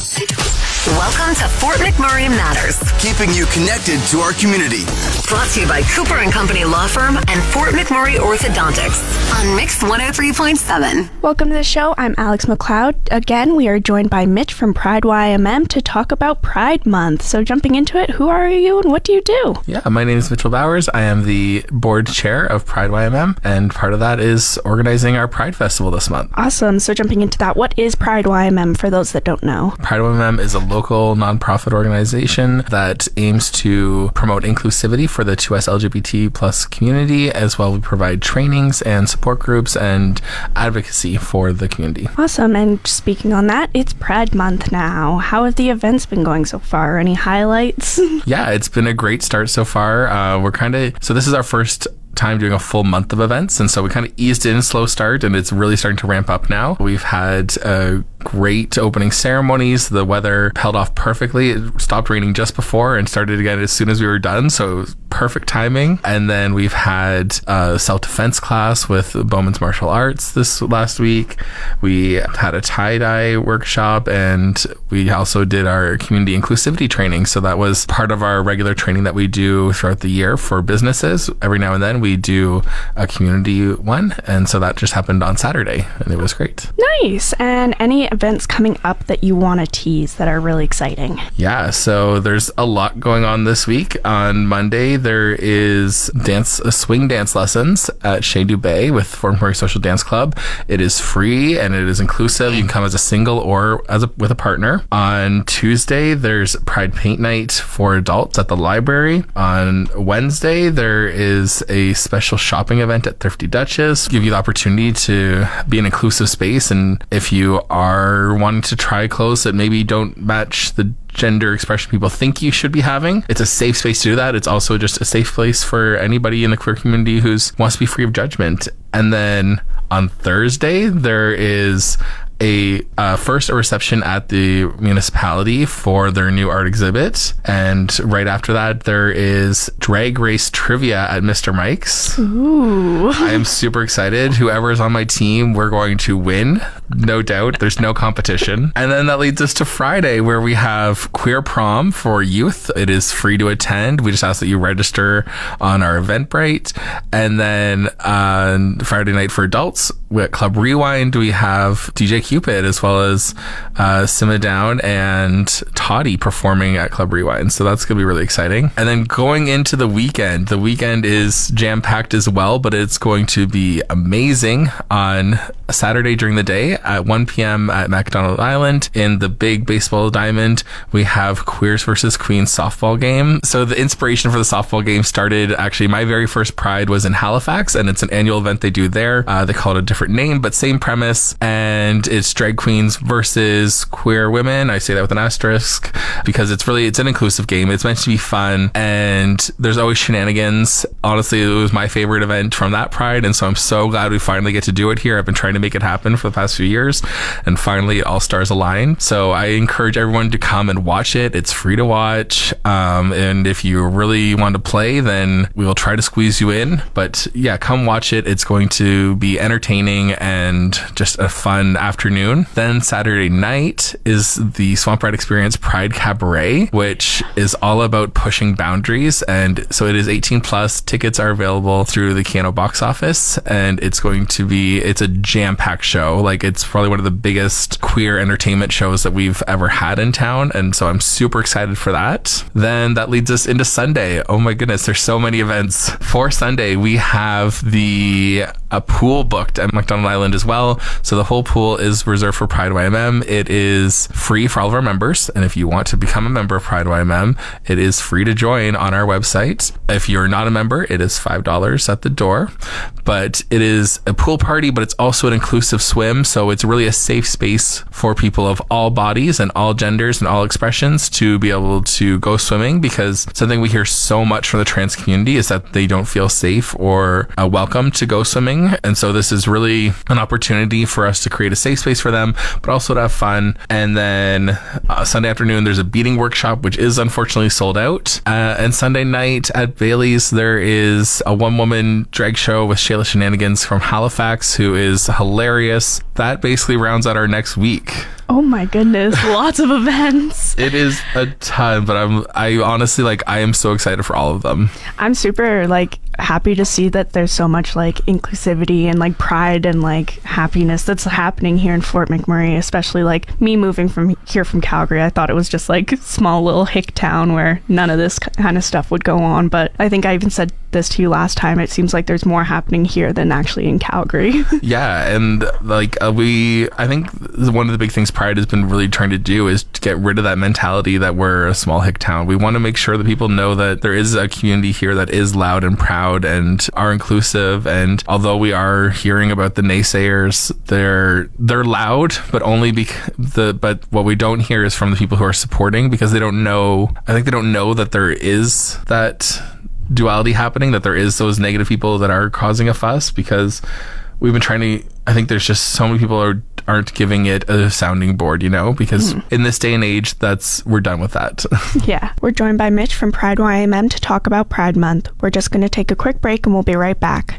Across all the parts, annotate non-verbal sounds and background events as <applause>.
It's Welcome to Fort McMurray Matters, keeping you connected to our community. brought to you by Cooper and Company Law Firm and Fort McMurray Orthodontics on Mix 103.7. Welcome to the show. I'm Alex McLeod. Again, we are joined by Mitch from Pride YMM to talk about Pride Month. So, jumping into it, who are you and what do you do? Yeah, my name is Mitchell Bowers. I am the board chair of Pride YMM, and part of that is organizing our Pride Festival this month. Awesome. So, jumping into that, what is Pride YMM for those that don't know? Pride YMM is a local nonprofit organization that aims to promote inclusivity for the 2S LGBT plus community, as well we provide trainings and support groups and advocacy for the community. Awesome. And speaking on that, it's Pride Month now. How have the events been going so far? Any highlights? <laughs> Yeah, it's been a great start so far. Uh, we're kind of so this is our first time doing a full month of events and so we kind of eased in slow start and it's really starting to ramp up now. We've had uh, great opening ceremonies. The weather held off perfectly. It stopped raining just before and started again as soon as we were done so perfect timing. And then we've had a self-defense class with bowman's martial arts this last week. We had a tie-dye workshop and we also did our community inclusivity training. So that was part of our regular training that we do throughout the year for businesses. Every now and then we do a community one. And so that just happened on saturday and it was great. Nice. And any events coming up that you want to tease that are really exciting? yeah so there's a lot going on this week. On monday there is dance uh, swing dance lessons at Chez Bay with Fort McMurray Social Dance Club it is free and it is inclusive you can come as a single or as a, with a partner on tuesday there's pride paint night for adults at the library on wednesday there is a special shopping event at Thrifty Duchess. Give you the opportunity to be an inclusive space. And if you are wanting to try clothes that maybe don't match the gender expression people think you should be having, it's a safe space to do that. It's also just a safe place for anybody in the queer community who wants to be free of judgment. And then on Thursday, there is a uh, first a reception at the municipality for their new art exhibit, and right after that there is drag race trivia at Mr. Mike's. Ooh. I am super excited. Whoever is on my team, we're going to win, no doubt. There's no competition, <laughs> and then that leads us to Friday, where we have queer prom for youth. It is free to attend. We just ask that you register on our Eventbrite, and then on Friday night for adults, at Club Rewind we have DJ Cupid as well as uh, Down and Toddy performing at Club Rewind. So that's gonna be really exciting. And then going into the weekend, the weekend is jam packed as well, but it's going to be amazing on Saturday during the day at 1 p.m. at MacDonald Island in the big baseball diamond. We have Queers versus Queens softball game. So the inspiration for the softball game started actually my very first Pride was in Halifax, and it's an annual event they do there. Uh, they call it a different name, but same premise, and it's drag queens versus queer women. I say that with an asterisk because it's really it's an inclusive game. It's meant to be fun, and there's always shenanigans. Honestly, it was my favorite event from that Pride, and so I'm so glad we finally get to do it here. I've been trying to make it happen for the past few years, and finally all stars align. So I encourage everyone to come and watch it. It's free to watch, um, and if you really want to play, then we will try to squeeze you in. But yeah, come watch it. It's going to be entertaining and just a fun afternoon. Then Saturday night is the Swamp Ride Experience Pride Cabaret, which is all about pushing boundaries. And so it is 18 plus. Tickets are available through the Keyano box office, and it's going to be it's a jam packed show. Like it's probably one of the biggest queer entertainment shows that we've ever had in town, and so I'm super excited for that. Then that leads us into Sunday. Oh my goodness, there's so many events for Sunday. We have the a pool booked at MacDonald Island as well. So the whole pool is reserved for Pride YMM. It is free for all of our members. And if you want to become a member of Pride YMM, it is free to join on our website. If you're not a member, it is $5 at the door. But it is a pool party, but it's also an inclusive swim. So it's really a safe space for people of all bodies and all genders and all expressions to be able to go swimming because something we hear so much from the trans community is that they don't feel safe or uh, welcome to go swimming. And so this is really an opportunity for us to create a safe space for them, but also to have fun. And then uh, Sunday afternoon, there's a beading workshop, which is unfortunately sold out. Uh, and Sunday night at Bailey's, there is a one woman drag show with Shayla Shenanigans from Halifax, who is hilarious. That basically rounds out our next week. Oh my goodness, <laughs> lots of events. It is a ton, but I'm I honestly like I am so excited for all of them. I'm super like happy to see that there's so much like inclusivity and like pride and like happiness that's happening here in Fort McMurray, especially like me moving from here from Calgary. I thought it was just like small little hick town where none of this kind of stuff would go on, but I think I even said this to you last time. It seems like there's more happening here than actually in Calgary. <laughs> yeah, and like uh, we I think one of the big things Pride has been really trying to do is to get rid of that mentality that we're a small hick town. We want to make sure that people know that there is a community here that is loud and proud and are inclusive. And although we are hearing about the naysayers, they're they're loud, but only because the but what we don't hear is from the people who are supporting because they don't know. I think they don't know that there is that duality happening. That there is those negative people that are causing a fuss because we've been trying to I think there's just so many people are aren't giving it a sounding board, you know, because mm. in this day and age, that's we're done with that. <laughs> yeah. We're joined by Mitch from Pride YMM to talk about Pride Month. We're just going to take a quick break and we'll be right back.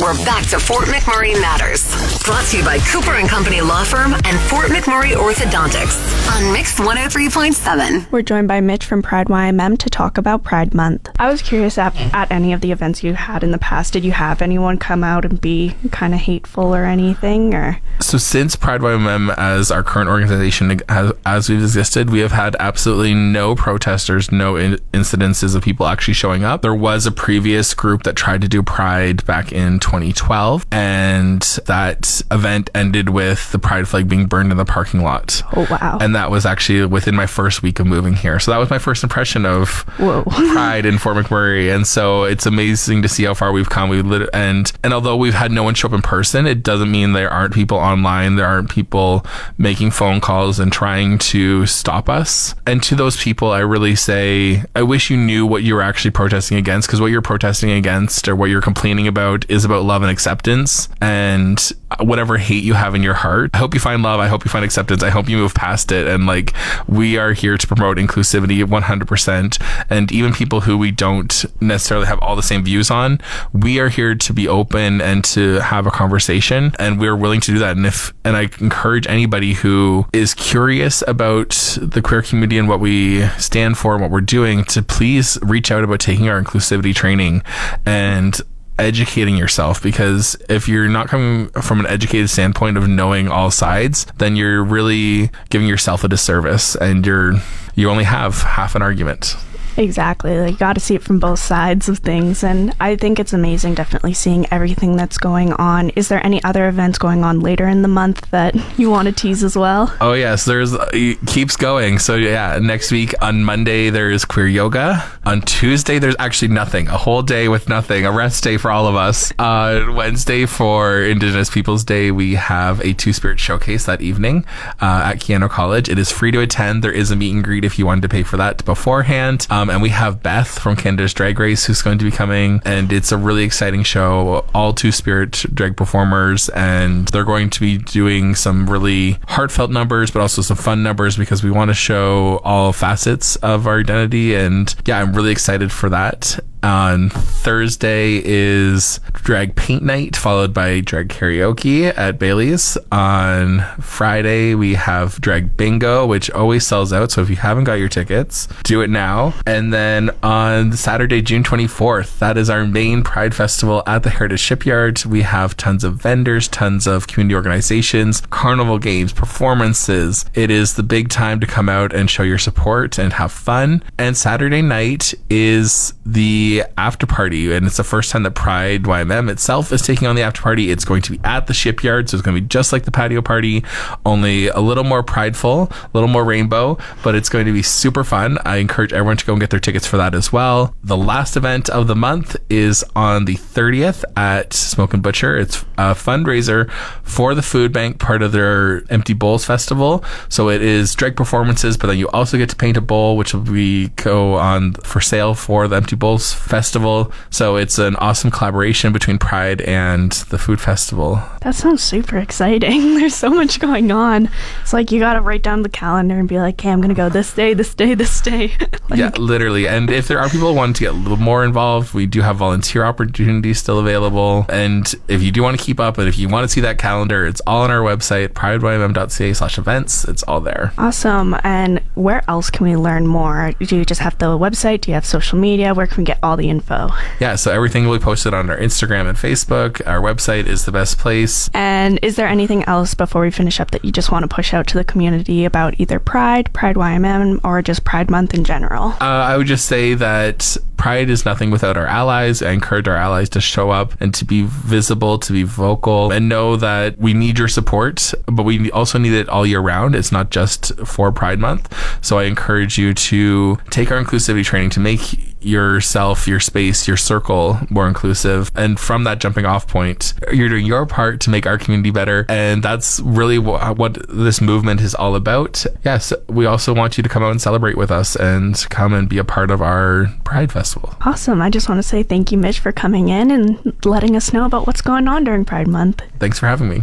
We're back to Fort McMurray Matters. Brought to you by Cooper and Company Law Firm and Fort McMurray Orthodontics on Mix 103.7. We're joined by Mitch from Pride YMM to talk about Pride Month. I was curious at, at any of the events you had in the past, did you have anyone come out and be kind of hateful or anything? Or so since Pride YMM as our current organization as, as we've existed, we have had absolutely no protesters, no in- incidences of people actually showing up. There was a previous group that tried to do Pride back in 2012, and that event ended with the pride flag being burned in the parking lot. Oh wow! And that was actually within my first week of moving here, so that was my first impression of Whoa. <laughs> pride in Fort McMurray. And so it's amazing to see how far we've come. We lit- and and although we've had no one show up in person, it doesn't mean there aren't people online. There aren't people making phone calls and trying to stop us. And to those people, I really say, I wish you knew what you were actually protesting against, because what you're protesting against or what you're complaining about is about love and acceptance and whatever hate you have in your heart. I hope you find love. I hope you find acceptance. I hope you move past it. And like, we are here to promote inclusivity 100%. And even people who we don't necessarily have all the same views on, we are here to be open and to have a conversation. And we're willing to do that. And if, and I encourage anybody who is curious about the queer community and what we stand for and what we're doing to please reach out about taking our inclusivity training and educating yourself because if you're not coming from an educated standpoint of knowing all sides, then you're really giving yourself a disservice and you're you only have half an argument. Exactly. Like, you got to see it from both sides of things. And I think it's amazing, definitely seeing everything that's going on. Is there any other events going on later in the month that <laughs> you want to tease as well? Oh, yes. There's, it keeps going. So, yeah, next week on Monday, there's queer yoga. On Tuesday, there's actually nothing. A whole day with nothing. A rest day for all of us. Uh, Wednesday, for Indigenous Peoples Day, we have a Two Spirit showcase that evening uh, at Keyano College. It is free to attend. There is a meet and greet if you wanted to pay for that beforehand. Um, um, and we have Beth from Canada's Drag Race who's going to be coming, and it's a really exciting show. All two spirit drag performers, and they're going to be doing some really heartfelt numbers, but also some fun numbers because we want to show all facets of our identity. And yeah, I'm really excited for that. On Thursday is drag paint night, followed by drag karaoke at Bailey's. On Friday, we have drag bingo, which always sells out. So if you haven't got your tickets, do it now. And then on Saturday, June 24th, that is our main Pride Festival at the Heritage Shipyard. We have tons of vendors, tons of community organizations, carnival games, performances. It is the big time to come out and show your support and have fun. And Saturday night is the after party, and it's the first time that Pride YMM itself is taking on the after party. It's going to be at the shipyard, so it's going to be just like the patio party, only a little more prideful, a little more rainbow, but it's going to be super fun. I encourage everyone to go and get their tickets for that as well. The last event of the month is on the 30th at Smoke and Butcher. It's a fundraiser for the food bank, part of their Empty Bowls Festival. So it is drag performances, but then you also get to paint a bowl, which will be go on for sale for the Empty Bowls Festival. So it's an awesome collaboration between Pride and the food festival. That sounds super exciting. <laughs> There's so much going on. It's like you got to write down the calendar and be like, "Okay, I'm going to go this day, this day, this day." <laughs> like, yeah, literally. And if there are people wanting to get a little more involved, we do have volunteer opportunities still available. And if you do want to keep up, and if you want to see that calendar, it's all on our website, prideym.ca slash events. It's all there. Awesome. And where else can we learn more? Do you just have the website? Do you have social media? Where can we get all the info? Yeah, so everything will be posted on our Instagram and Facebook. Our website is the best place. And is there anything else before we finish up that you just want to push out to the community about either Pride, Pride YMM, or just Pride Month in general? Uh, I would just say that Pride is nothing without our allies. I encourage our allies to show up and to be visible, to be vocal, and know that we need your support, but we also need it all year round. It's not just for Pride Month. So I encourage you to take our inclusivity training to make yourself, your space, your circle more inclusive. And from that jumping off point, you're doing your part to make our community better. And that's really wh- what this movement is all about. Yes, we also want you to come out and celebrate with us and come and be a part of our Pride Festival. Awesome. I just want to say thank you, Mitch, for coming in and letting us know about what's going on during Pride Month. Thanks for having me.